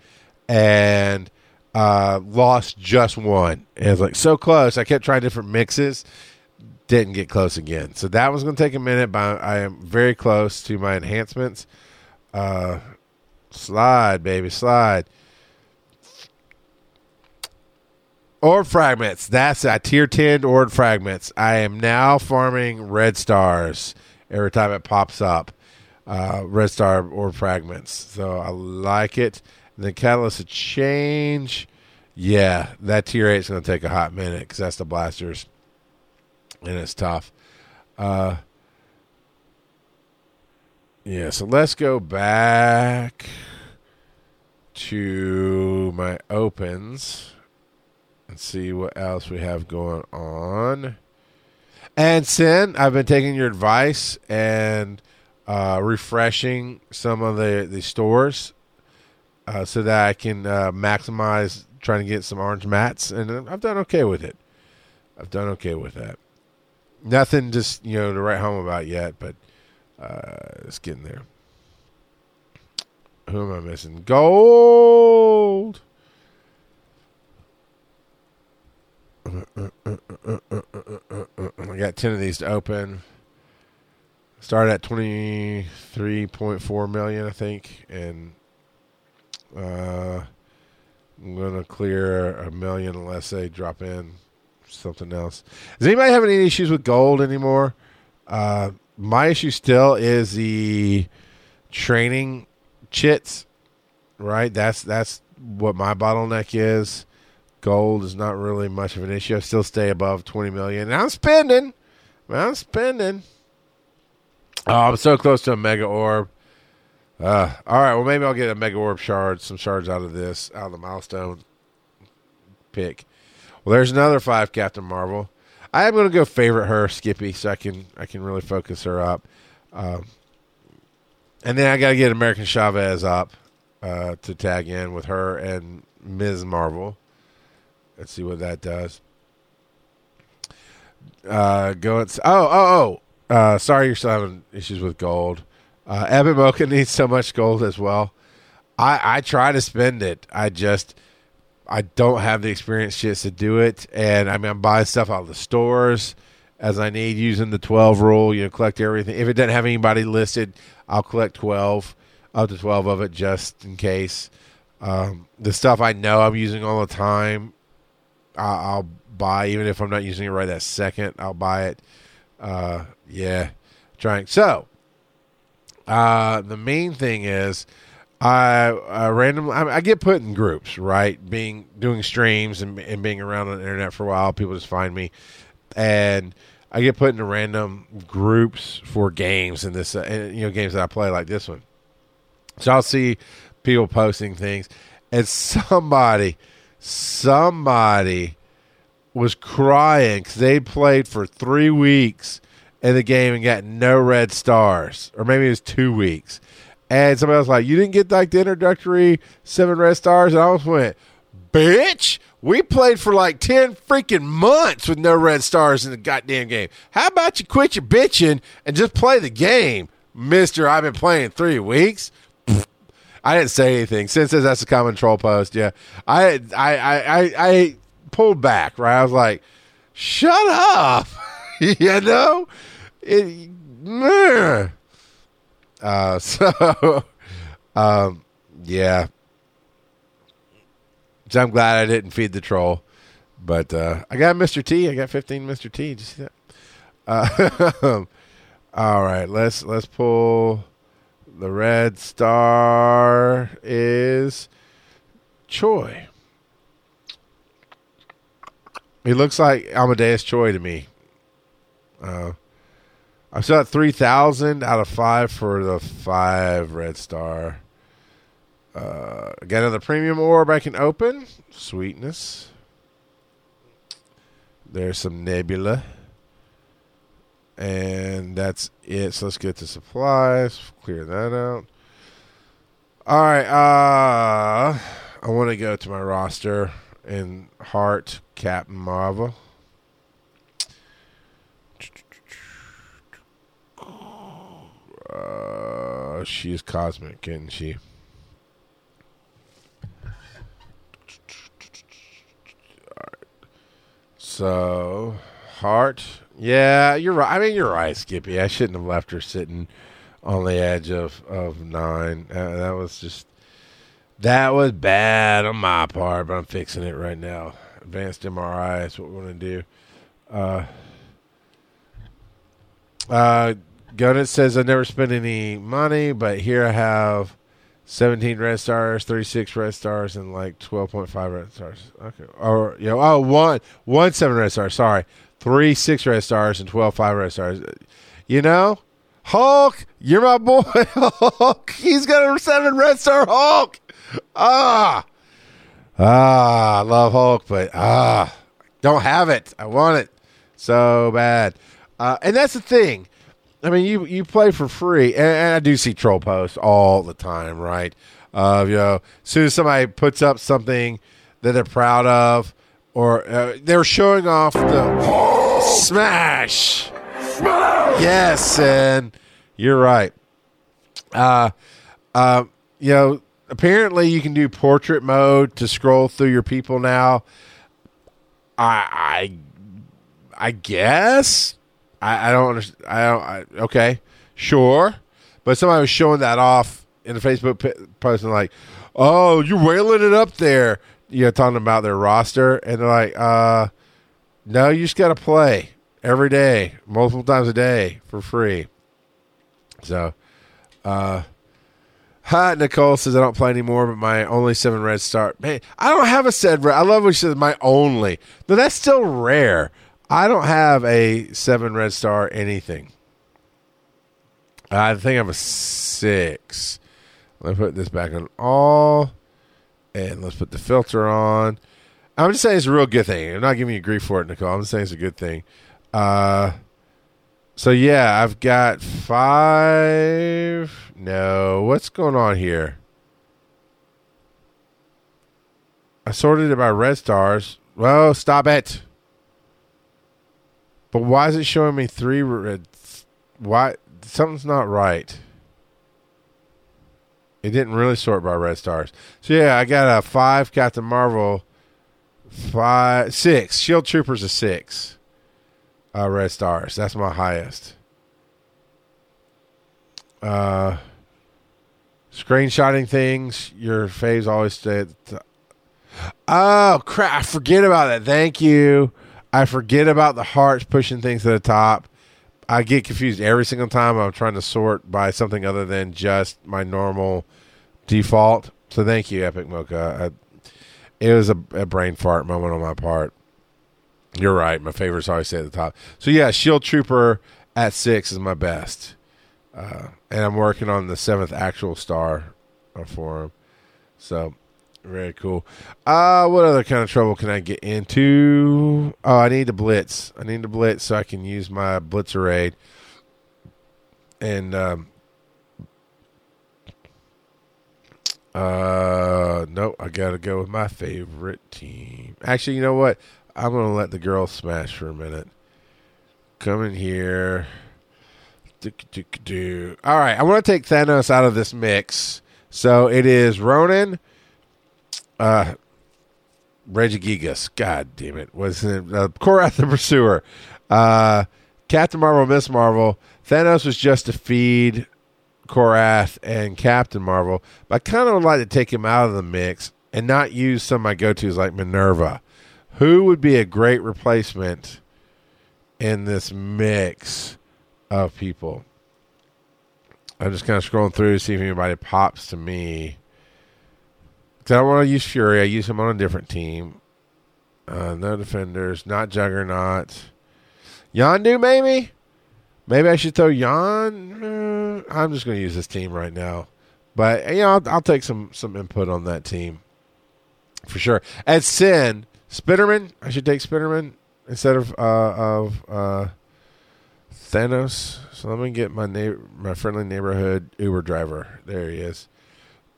and uh, lost just one. And it was like so close. I kept trying different mixes, didn't get close again. So that was going to take a minute, but I am very close to my enhancements. Uh, slide, baby, slide. Orb fragments. That's a tier 10 orb fragments. I am now farming red stars every time it pops up. Uh, red star orb fragments. So I like it. And catalyst of change. Yeah, that tier 8 is going to take a hot minute because that's the blasters. And it's tough. Uh, yeah, so let's go back to my opens and see what else we have going on. And Sin, I've been taking your advice and uh, refreshing some of the, the stores uh, so that I can uh, maximize trying to get some orange mats, and I've done okay with it. I've done okay with that. Nothing just you know to write home about yet, but uh, it's getting there. Who am I missing? Gold. I got ten of these to open. Started at twenty three point four million, I think, and uh, I'm gonna clear a million unless they drop in something else. Does anybody have any issues with gold anymore? Uh, my issue still is the training chits. Right, that's that's what my bottleneck is. Gold is not really much of an issue. I still stay above twenty million. And I'm spending. I'm spending. Oh, I'm so close to a mega orb. Uh, all right. Well, maybe I'll get a mega orb shard, some shards out of this, out of the milestone pick. Well, there's another five Captain Marvel. I am going to go favorite her Skippy, so I can I can really focus her up. Um, and then I got to get American Chavez up uh, to tag in with her and Ms. Marvel. Let's see what that does. Uh, go. oh, oh, oh. Uh, sorry, you're still having issues with gold. Uh, Epic Mocha needs so much gold as well. I, I try to spend it. I just I don't have the experience just to do it. And I mean, I'm buying stuff out of the stores as I need using the 12 rule. You know, collect everything. If it doesn't have anybody listed, I'll collect 12 up to 12 of it just in case. Um, the stuff I know I'm using all the time, I'll, buy even if I'm not using it right that second. I'll buy it. Uh, yeah, trying. So uh, the main thing is I uh, randomly I, I, get put in groups, right? Being doing streams and, and being around on the internet for a while, people just find me, and I get put into random groups for games and this, uh, and, you know, games that I play like this one. So I'll see people posting things, and somebody, somebody was crying because they played for three weeks in the game and got no red stars, or maybe it was two weeks. And somebody was like, "You didn't get like the introductory seven red stars," and I almost went, "Bitch, We played for like 10 freaking months with no red stars in the goddamn game. How about you quit your bitching and just play the game, mister? I've been playing three weeks. I didn't say anything. Since that's a common troll post, yeah. I, I, I, I, I pulled back, right? I was like, shut up. you know? It, uh, so, um, yeah. So I'm glad I didn't feed the troll. But uh, I got Mr. T. I got 15 Mr. T. Did you see that? Uh, all right, let's let's pull the red star is Choi. He looks like Amadeus Cho to me. Uh, I'm still at 3,000 out of 5 for the 5 red star. Uh, got another premium orb I can open. Sweetness. There's some nebula. And that's it. So let's get to supplies. Clear that out. All right. Uh, I want to go to my roster and heart Captain Marvel. Uh, she is cosmic, isn't she? Alright. So, heart. Yeah, you're right. I mean, you're right, Skippy. I shouldn't have left her sitting on the edge of of nine. Uh, that was just that was bad on my part, but I'm fixing it right now. Advanced MRI is what we're to do. Uh, uh, Gunnet says I never spent any money, but here I have 17 red stars, 36 red stars, and like 12.5 red stars. Okay. Or, you know, oh, one, one seven red stars. Sorry. Three six red stars and 12 five red stars. You know, Hulk, you're my boy, Hulk. He's got a seven red star Hulk. Ah, ah, I love Hulk, but ah, don't have it. I want it so bad. Uh, and that's the thing. I mean, you you play for free, and, and I do see troll posts all the time, right? Of uh, you know, as soon as somebody puts up something that they're proud of, or uh, they're showing off the smash, smash. Yes, and you're right. Uh, uh, you know, apparently you can do portrait mode to scroll through your people now. I, I, I guess I, I don't understand. I don't. I, okay, sure, but somebody was showing that off in the Facebook post and like, oh, you're wailing it up there. You know, talking about their roster, and they're like, uh, no, you just got to play every day, multiple times a day for free. So, uh, Hi, Nicole says I don't play anymore, but my only seven red star. Man, I don't have a said red. I love when she says my only. No, that's still rare. I don't have a seven red star anything. I think I'm a six. Let me put this back on all, and let's put the filter on. I'm just saying it's a real good thing. I'm not giving you grief for it, Nicole. I'm just saying it's a good thing. Uh, so yeah, I've got five. No, what's going on here? I sorted it by red stars. Well, stop it. But why is it showing me three red? Why something's not right? It didn't really sort by red stars. So yeah, I got a five Captain Marvel, five, six Shield Troopers a six. Uh, red stars. That's my highest. Uh, screenshotting things. Your faves always stay. At the oh crap! I forget about that. Thank you. I forget about the hearts pushing things to the top. I get confused every single time I'm trying to sort by something other than just my normal default. So thank you, Epic Mocha. I, it was a, a, brain fart moment on my part. You're right. My favorites always stay at the top. So yeah, Shield Trooper at six is my best, uh, and I'm working on the seventh actual star for him. So very cool. Uh, what other kind of trouble can I get into? Oh, I need to blitz. I need to blitz so I can use my blitzer aid. And um, Uh, no, I gotta go with my favorite team. Actually, you know what? I'm gonna let the girls smash for a minute. Come in here. All right, I want to take Thanos out of this mix. So it is Ronan, uh, Regigigas. God damn it. Was it uh, Korath the Pursuer? Uh, Captain Marvel, Miss Marvel. Thanos was just to feed Korath and Captain Marvel. But I kind of would like to take him out of the mix and not use some of my go tos like Minerva. Who would be a great replacement in this mix of people? I'm just kind of scrolling through to see if anybody pops to me. Because I don't want to use Fury. I use him on a different team. Uh, no defenders. Not Juggernaut. Yondu, maybe? Maybe I should throw Yon. Uh, I'm just going to use this team right now. But, you know, I'll, I'll, take some, some input on that team for sure. At Sin, Spiderman. I should take Spiderman instead of uh, of uh, Thanos. So let me get my na- my friendly neighborhood Uber driver. There he is.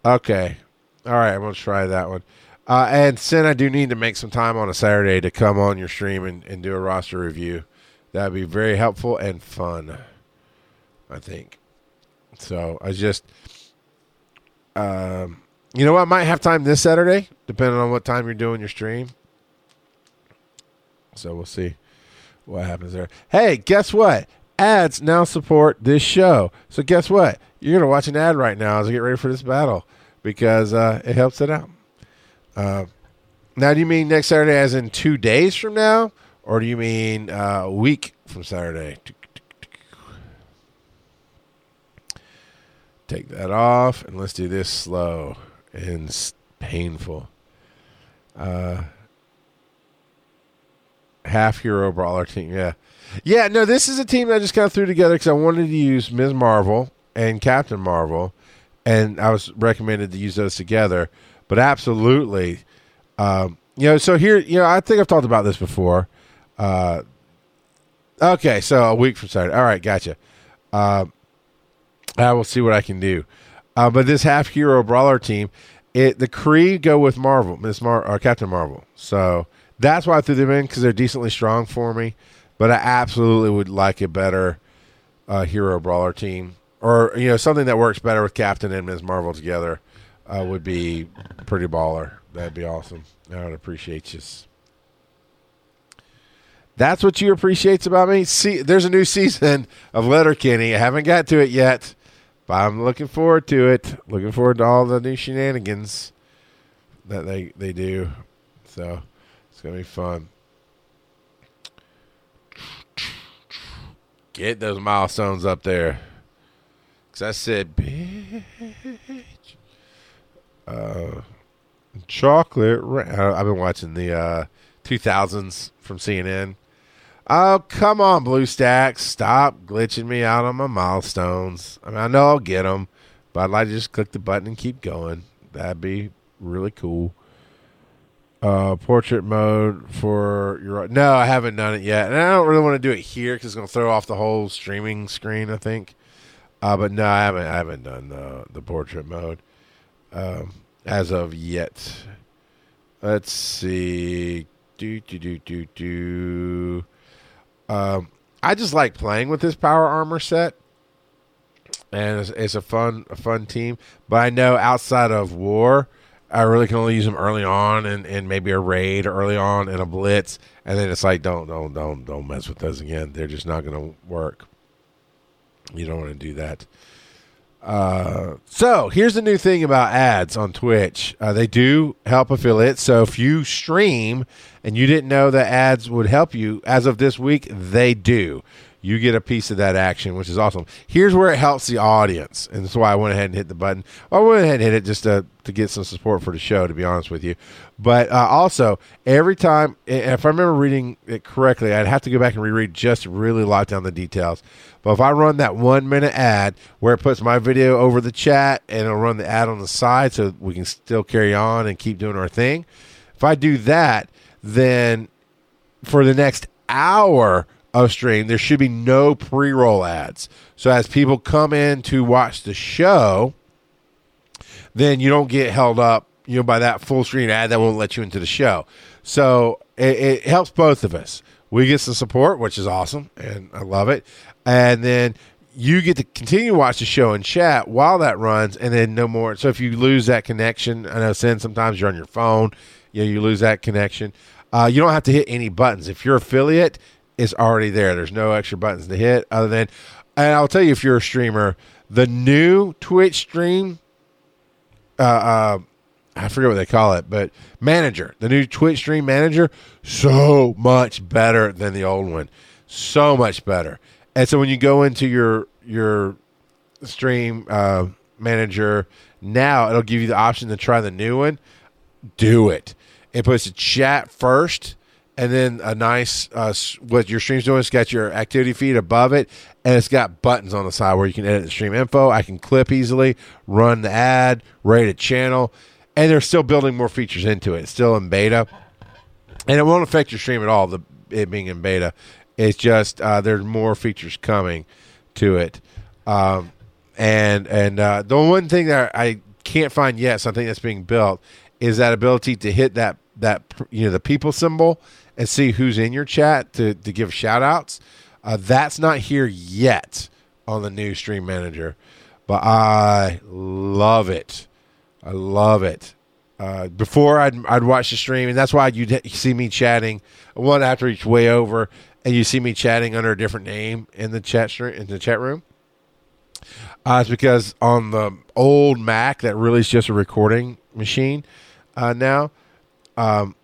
Okay. All right, I'm gonna try that one. Uh, and Sin, I do need to make some time on a Saturday to come on your stream and, and do a roster review. That'd be very helpful and fun. I think. So I just, um, you know what? I might have time this Saturday, depending on what time you're doing your stream. So we'll see what happens there. Hey, guess what? ads now support this show. So guess what? You're gonna watch an ad right now as I get ready for this battle because uh, it helps it out. Uh, now, do you mean next Saturday, as in two days from now, or do you mean uh, a week from Saturday? Take that off, and let's do this slow and painful. Uh, half hero brawler team, yeah. Yeah, no, this is a team I just kind of threw together because I wanted to use Ms. Marvel and Captain Marvel, and I was recommended to use those together. But absolutely, um, you know, so here, you know, I think I've talked about this before. Uh, okay, so a week from Saturday. All right, gotcha. Uh, I will see what I can do. Uh, but this half hero brawler team, it the Kree go with Marvel, Miss Mar or Captain Marvel. So that's why I threw them in because they're decently strong for me. But I absolutely would like a better uh, hero brawler team, or you know something that works better with Captain and Ms. Marvel together uh, would be pretty baller. That'd be awesome. I would appreciate you. That's what you appreciates about me. See, there's a new season of Letterkenny. I haven't got to it yet, but I'm looking forward to it. Looking forward to all the new shenanigans that they they do. So it's gonna be fun. Get those milestones up there. Because I said, bitch. Uh, chocolate. Ra- I've been watching the uh, 2000s from CNN. Oh, come on, BlueStacks. Stop glitching me out on my milestones. I mean, I know I'll get them, but I'd like to just click the button and keep going. That'd be really cool uh, portrait mode for your. No, I haven't done it yet, and I don't really want to do it here because it's going to throw off the whole streaming screen. I think, uh, but no, I haven't. I haven't done the the portrait mode um, as of yet. Let's see. Do do do do do. Um, I just like playing with this power armor set, and it's, it's a fun a fun team. But I know outside of war I really can only use them early on and, and maybe a raid early on and a blitz, and then it's like don't don't don't don't mess with those again. They're just not going to work. You don't want to do that. Uh, so here's the new thing about ads on Twitch. Uh, they do help affiliates. So if you stream and you didn't know that ads would help you, as of this week, they do you get a piece of that action, which is awesome. Here's where it helps the audience, and that's why I went ahead and hit the button. I went ahead and hit it just to to get some support for the show, to be honest with you. But uh, also, every time, if I remember reading it correctly, I'd have to go back and reread just to really lock down the details. But if I run that one minute ad where it puts my video over the chat and it'll run the ad on the side so we can still carry on and keep doing our thing, if I do that, then for the next hour of stream, there should be no pre roll ads. So as people come in to watch the show, then you don't get held up, you know, by that full screen ad that won't let you into the show. So it, it helps both of us. We get some support, which is awesome, and I love it. And then you get to continue to watch the show and chat while that runs, and then no more. So if you lose that connection, I know, Sin, sometimes you're on your phone, you know, you lose that connection. Uh, you don't have to hit any buttons. If you're affiliate is already there, there's no extra buttons to hit other than, and I'll tell you if you're a streamer, the new Twitch stream, uh, uh, I forget what they call it, but manager, the new Twitch stream manager, so much better than the old one, so much better. And so when you go into your your stream uh, manager now, it'll give you the option to try the new one. Do it. It puts a chat first, and then a nice uh, what your stream's doing. It's got your activity feed above it, and it's got buttons on the side where you can edit the stream info. I can clip easily, run the ad, rate a channel, and they're still building more features into it. It's still in beta, and it won't affect your stream at all. The it being in beta, it's just uh, there's more features coming to it. Um, and and uh, the one thing that I can't find yet, something that's being built, is that ability to hit that that you know the people symbol and see who's in your chat to to give shout outs. Uh, that's not here yet on the new stream manager, but I love it. I love it. Uh, before I'd I'd watch the stream, and that's why you'd see me chatting one after each way over, and you see me chatting under a different name in the chat stream in the chat room. Uh, it's because on the old Mac that really is just a recording machine uh, now. Um,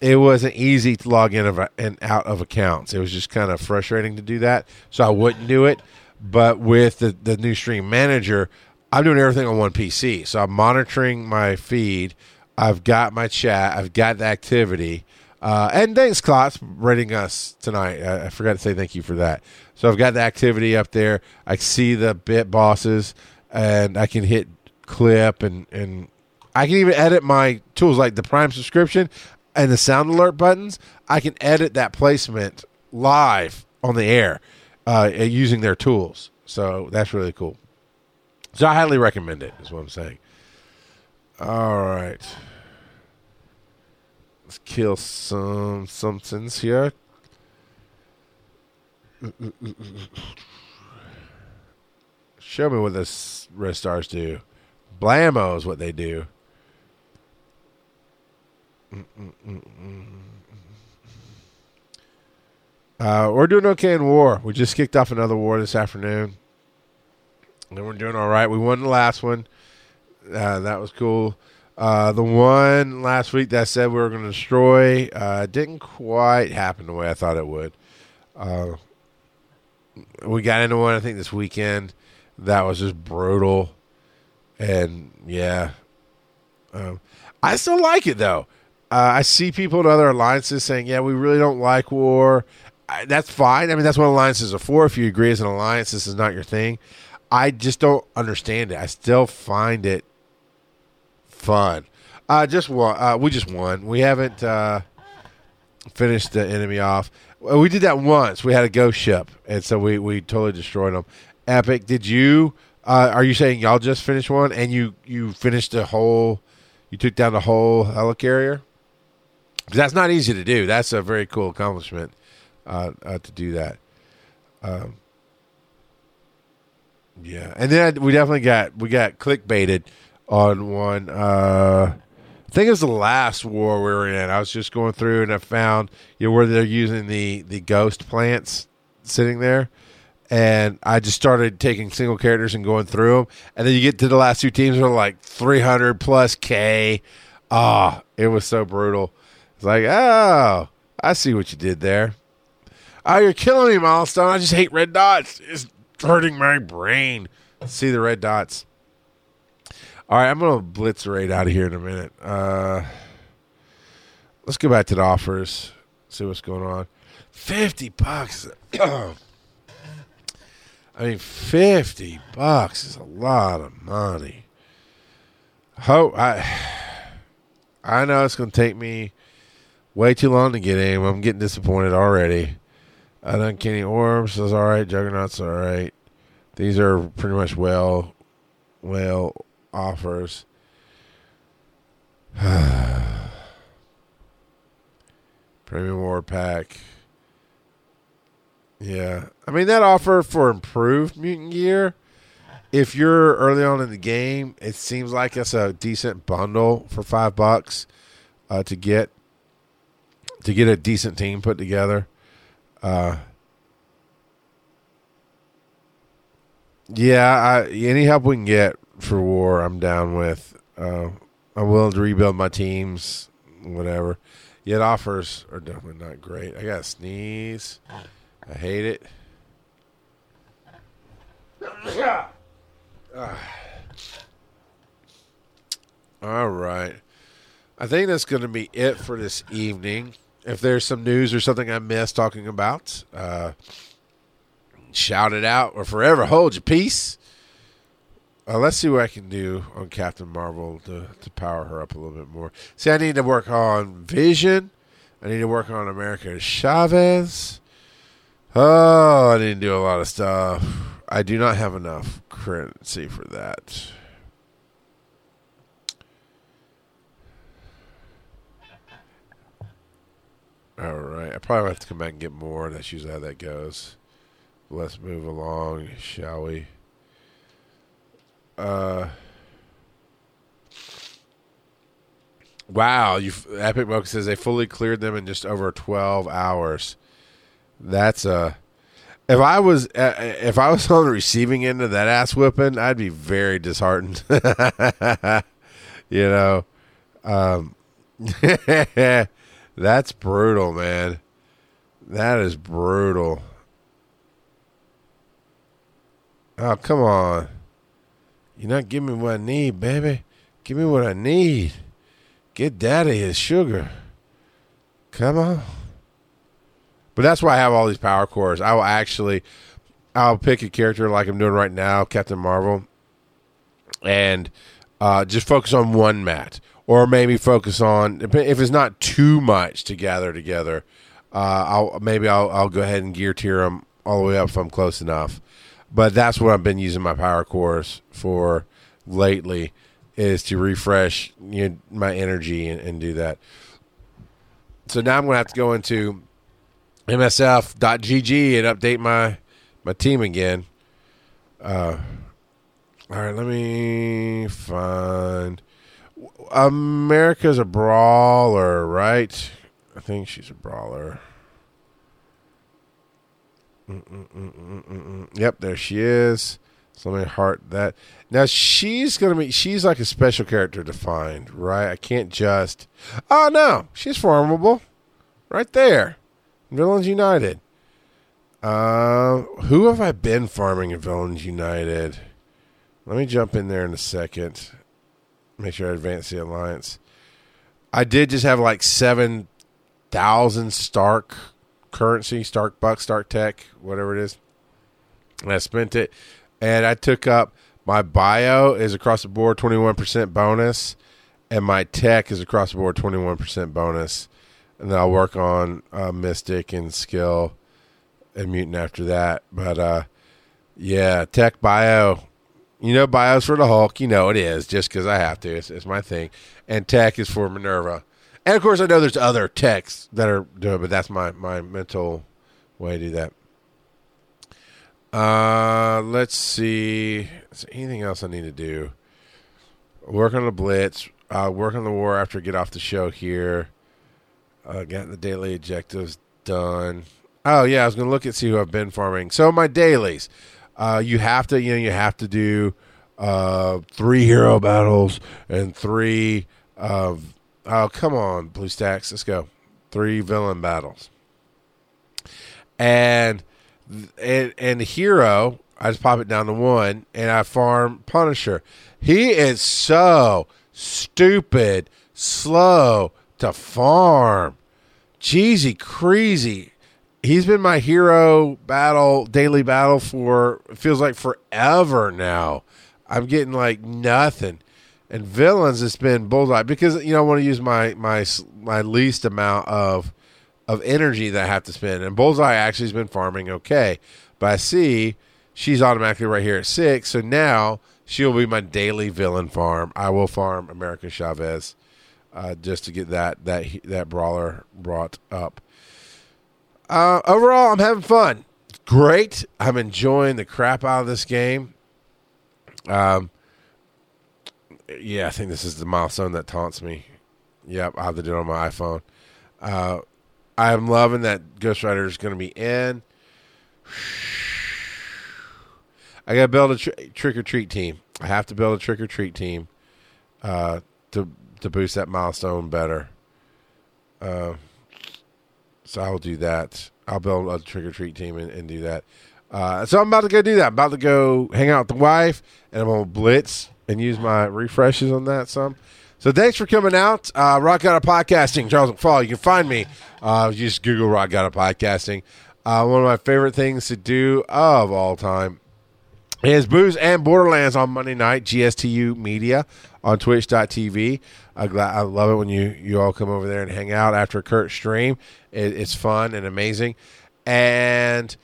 it wasn't easy to log in of, and out of accounts. It was just kind of frustrating to do that, so I wouldn't do it. But with the the new Stream Manager, I'm doing everything on one PC, so I'm monitoring my feed. I've got my chat. I've got the activity. Uh, and thanks, Klotz, rating us tonight. I, I forgot to say thank you for that. So I've got the activity up there. I see the bit bosses, and I can hit clip and and I can even edit my tools like the Prime subscription and the sound alert buttons. I can edit that placement live on the air uh, using their tools. So that's really cool. So I highly recommend it. Is what I'm saying. All right. Let's kill some somethings here. Show me what the red stars do. Blammo is what they do. Uh, we're doing okay in war. We just kicked off another war this afternoon. And we're doing all right. We won the last one. Uh, that was cool. Uh, the one last week that said we were going to destroy uh, didn't quite happen the way I thought it would. Uh, we got into one, I think, this weekend that was just brutal. And yeah, um, I still like it though. Uh, I see people in other alliances saying, "Yeah, we really don't like war." I, that's fine. I mean, that's what alliances are for. If you agree as an alliance, this is not your thing. I just don't understand it. I still find it fun. Uh, just won. Uh, we just won. We haven't uh, finished the enemy off. We did that once. We had a ghost ship, and so we we totally destroyed them. Epic. Did you? Uh, are you saying y'all just finished one and you you finished the whole? You took down the whole helicarrier. That's not easy to do. That's a very cool accomplishment uh, uh, to do that. Um, yeah, and then we definitely got we got clickbaited on one. Uh, I think it was the last war we were in. I was just going through and I found you know where they're using the the ghost plants sitting there, and I just started taking single characters and going through them. And then you get to the last two teams are like three hundred plus K. Ah, oh, it was so brutal. It's like, oh, I see what you did there. Oh, you're killing me, milestone. I just hate red dots. It's hurting my brain. See the red dots. All right, I'm gonna blitz right out of here in a minute. Uh, let's go back to the offers. See what's going on. Fifty bucks. I mean, fifty bucks is a lot of money. Hope I. I know it's gonna take me way too long to get in. I'm getting disappointed already. I done Kenny Orbs is all right. Juggernaut's all right. These are pretty much well, well offers. Premium War Pack. Yeah. I mean, that offer for improved mutant gear, if you're early on in the game, it seems like it's a decent bundle for five bucks uh, to get to get a decent team put together. Uh, yeah, I, any help we can get for war, I'm down with. Uh, I'm willing to rebuild my teams, whatever. Yet offers are definitely not great. I got to sneeze. I hate it. All right. I think that's going to be it for this evening. If there's some news or something I missed talking about, uh, shout it out or forever hold your peace. Uh, let's see what I can do on Captain Marvel to, to power her up a little bit more. See, I need to work on Vision. I need to work on America Chavez. Oh, I need to do a lot of stuff. I do not have enough currency for that. All right. I probably have to come back and get more. That's usually how that goes. Let's move along, shall we? Uh. Wow, you Epic Mocha says they fully cleared them in just over 12 hours. That's a if I was uh, if I was on the receiving end of that ass whipping, I'd be very disheartened. you know, um, that's brutal, man. That is brutal. Oh, come on. You're not giving me what I need, baby. Give me what I need. Get daddy his sugar. Come on. But that's why I have all these power cores. I will actually I'll pick a character like I'm doing right now, Captain Marvel, and uh, just focus on one mat. Or maybe focus on if it's not too much to gather together. Uh, I'll maybe I'll, I'll go ahead and gear tier them all the way up if I'm close enough. But that's what I've been using my power cores for lately is to refresh you know, my energy and, and do that. So now I'm going to have to go into msf.gg and update my my team again. Uh, all right, let me find. America's a brawler, right? I think she's a brawler. Mm-mm-mm-mm-mm. Yep, there she is. So let me heart that. Now she's gonna be. She's like a special character defined, right? I can't just. Oh no, she's formable, right there. Villains United. Uh, who have I been farming in Villains United? Let me jump in there in a second. Make sure I advance the alliance. I did just have like seven thousand Stark currency, Stark Buck, Stark Tech, whatever it is. And I spent it, and I took up my bio is across the board twenty one percent bonus, and my tech is across the board twenty one percent bonus and then I'll work on uh, Mystic and Skill and Mutant after that. But uh, yeah, Tech Bio. You know, Bio's for the Hulk. You know it is, just because I have to. It's, it's, my thing. And Tech is for Minerva. And of course, I know there's other techs that are doing, but that's my my mental way to do that. Uh, let's see. Is there anything else I need to do? Work on the blitz. Uh, work on the war after I get off the show here. Uh, got the daily objectives done. Oh yeah, I was gonna look at see who I've been farming. So my dailies, uh, you have to you know you have to do uh, three hero battles and three. Uh, oh come on, BlueStacks, let's go. Three villain battles, and and and the hero. I just pop it down to one, and I farm Punisher. He is so stupid, slow to farm. Jeezy crazy. He's been my hero battle, daily battle for feels like forever now. I'm getting like nothing. And villains, it's been bullseye because you know I want to use my my my least amount of of energy that I have to spend. And bullseye actually has been farming okay, but I see she's automatically right here at six. So now she'll be my daily villain farm. I will farm America Chavez uh, just to get that that that brawler brought up. Uh, overall, I'm having fun. Great. I'm enjoying the crap out of this game. Um, yeah, I think this is the milestone that taunts me. Yep, I have to do it on my iPhone. Uh, I'm loving that Ghost Rider is going to be in. I got to build a tr- trick or treat team. I have to build a trick or treat team uh, to to boost that milestone better. Uh, so I'll do that. I'll build a trick or treat team and, and do that. Uh, so I'm about to go do that. I'm about to go hang out with the wife, and I'm gonna blitz and use my refreshes on that some. So thanks for coming out. Uh, Rock God of Podcasting, Charles McFall. You can find me. Uh, just Google Rock God of Podcasting. Uh, one of my favorite things to do of all time is Booze and Borderlands on Monday night, GSTU Media on twitch.tv. I, I love it when you, you all come over there and hang out after Kurt stream. It, it's fun and amazing. And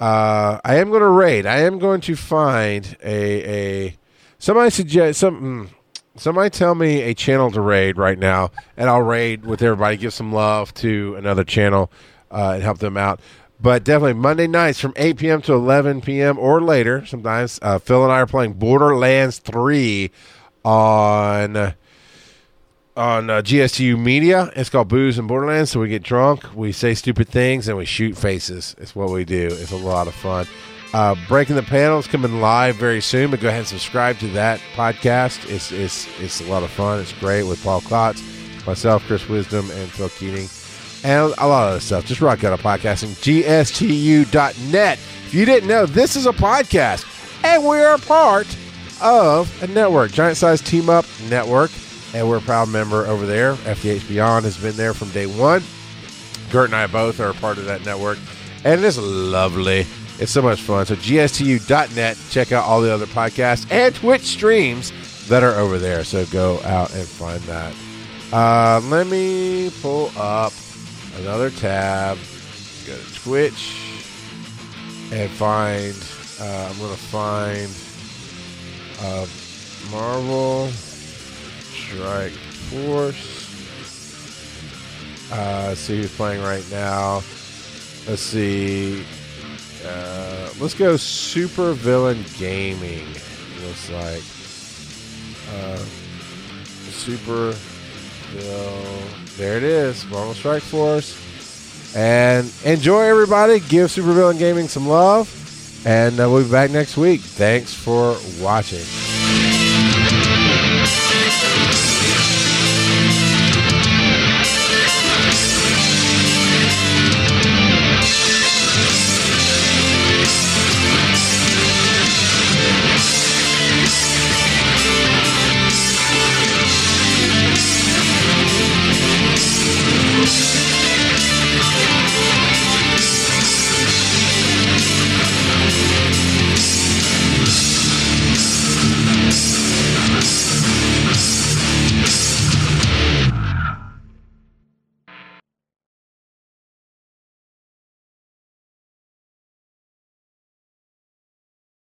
uh, I am going to raid. I am going to find a, a somebody suggest some somebody tell me a channel to raid right now, and I'll raid with everybody. Give some love to another channel uh, and help them out. But definitely Monday nights from 8 p.m. to 11 p.m. or later. Sometimes uh, Phil and I are playing Borderlands 3 on on uh, GSTU Media. It's called Booze and Borderlands. So we get drunk, we say stupid things, and we shoot faces. It's what we do. It's a lot of fun. Uh, Breaking the Panels coming live very soon, but go ahead and subscribe to that podcast. It's it's it's a lot of fun. It's great with Paul Klotz, myself, Chris Wisdom, and Phil Keating, and a lot of other stuff. Just rock god of podcasting. GSTU.net. If you didn't know, this is a podcast, and we are a part of a network, Giant Size Team Up Network, and we're a proud member over there. FTH Beyond has been there from day one. Kurt and I both are a part of that network, and it is lovely. It's so much fun. So gstu.net, check out all the other podcasts and Twitch streams that are over there. So go out and find that. Uh, let me pull up another tab. Go to Twitch and find. Uh, I'm gonna find uh, Marvel Strike Force. Uh, see who's playing right now. Let's see. Uh, let's go Super Villain Gaming. Looks like uh, Super Villain. There it is, Marvel Strike Force. And enjoy, everybody. Give Super Villain Gaming some love. And uh, we'll be back next week. Thanks for watching.